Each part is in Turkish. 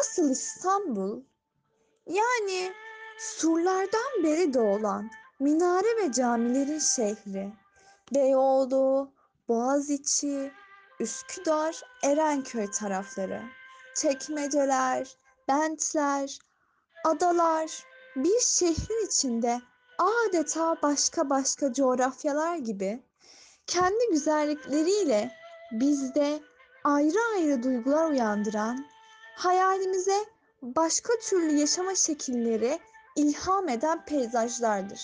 Asıl İstanbul yani surlardan beri doğulan minare ve camilerin şehri. Beyoğlu, Boğaziçi, Üsküdar, Erenköy tarafları. Çekmeceler, bentler, adalar bir şehrin içinde adeta başka başka coğrafyalar gibi kendi güzellikleriyle bizde ayrı ayrı duygular uyandıran, hayalimize başka türlü yaşama şekilleri ilham eden peyzajlardır.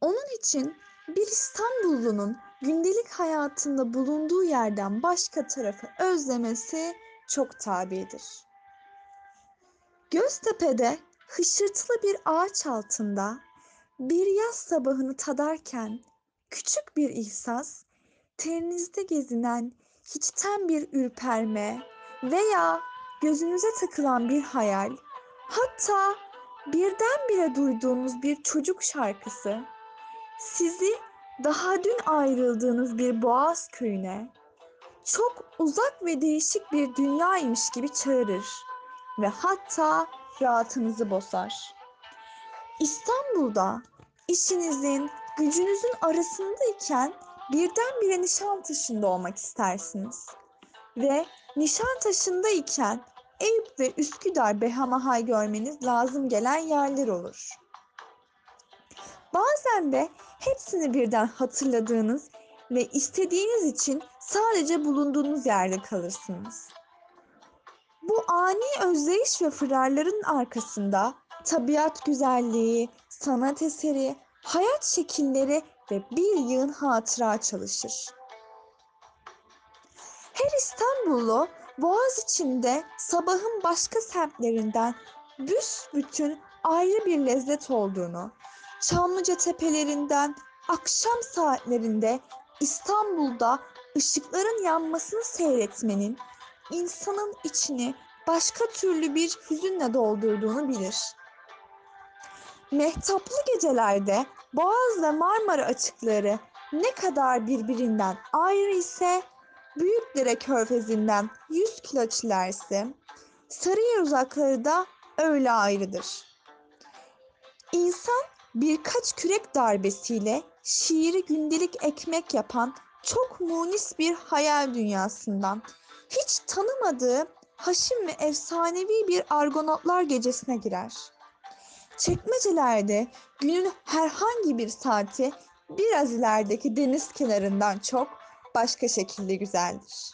Onun için bir İstanbullunun gündelik hayatında bulunduğu yerden başka tarafı özlemesi çok tabidir. Göztepe'de hışırtılı bir ağaç altında bir yaz sabahını tadarken küçük bir ihsas, teninizde gezinen hiçten bir ürperme veya gözünüze takılan bir hayal, hatta birdenbire duyduğunuz bir çocuk şarkısı sizi daha dün ayrıldığınız bir boğaz köyüne çok uzak ve değişik bir dünyaymış gibi çağırır ve hatta rahatınızı bozar. İstanbul'da işinizin, gücünüzün arasındayken birdenbire Nişantaşı'nda olmak istersiniz. Ve Nişantaşı'ndayken Eyüp ve Üsküdar Behamahay görmeniz lazım gelen yerler olur. Bazen de hepsini birden hatırladığınız ve istediğiniz için sadece bulunduğunuz yerde kalırsınız. Bu ani özleyiş ve fırarların arkasında tabiat güzelliği, sanat eseri, hayat şekilleri ve bir yığın hatıra çalışır. Her İstanbullu Boğaz içinde sabahın başka semtlerinden büsbütün ayrı bir lezzet olduğunu, Çamlıca tepelerinden akşam saatlerinde İstanbul'da ışıkların yanmasını seyretmenin insanın içini başka türlü bir hüzünle doldurduğunu bilir. Mehtaplı gecelerde Boğaz ve Marmara açıkları ne kadar birbirinden ayrı ise Büyükdere Körfezi'nden 100 kilometre Sarıyer uzakları da öyle ayrıdır. İnsan birkaç kürek darbesiyle şiiri gündelik ekmek yapan çok munis bir hayal dünyasından hiç tanımadığı haşim ve efsanevi bir argonotlar gecesine girer. Çekmecelerde günün herhangi bir saati biraz ilerideki deniz kenarından çok başka şekilde güzeldir.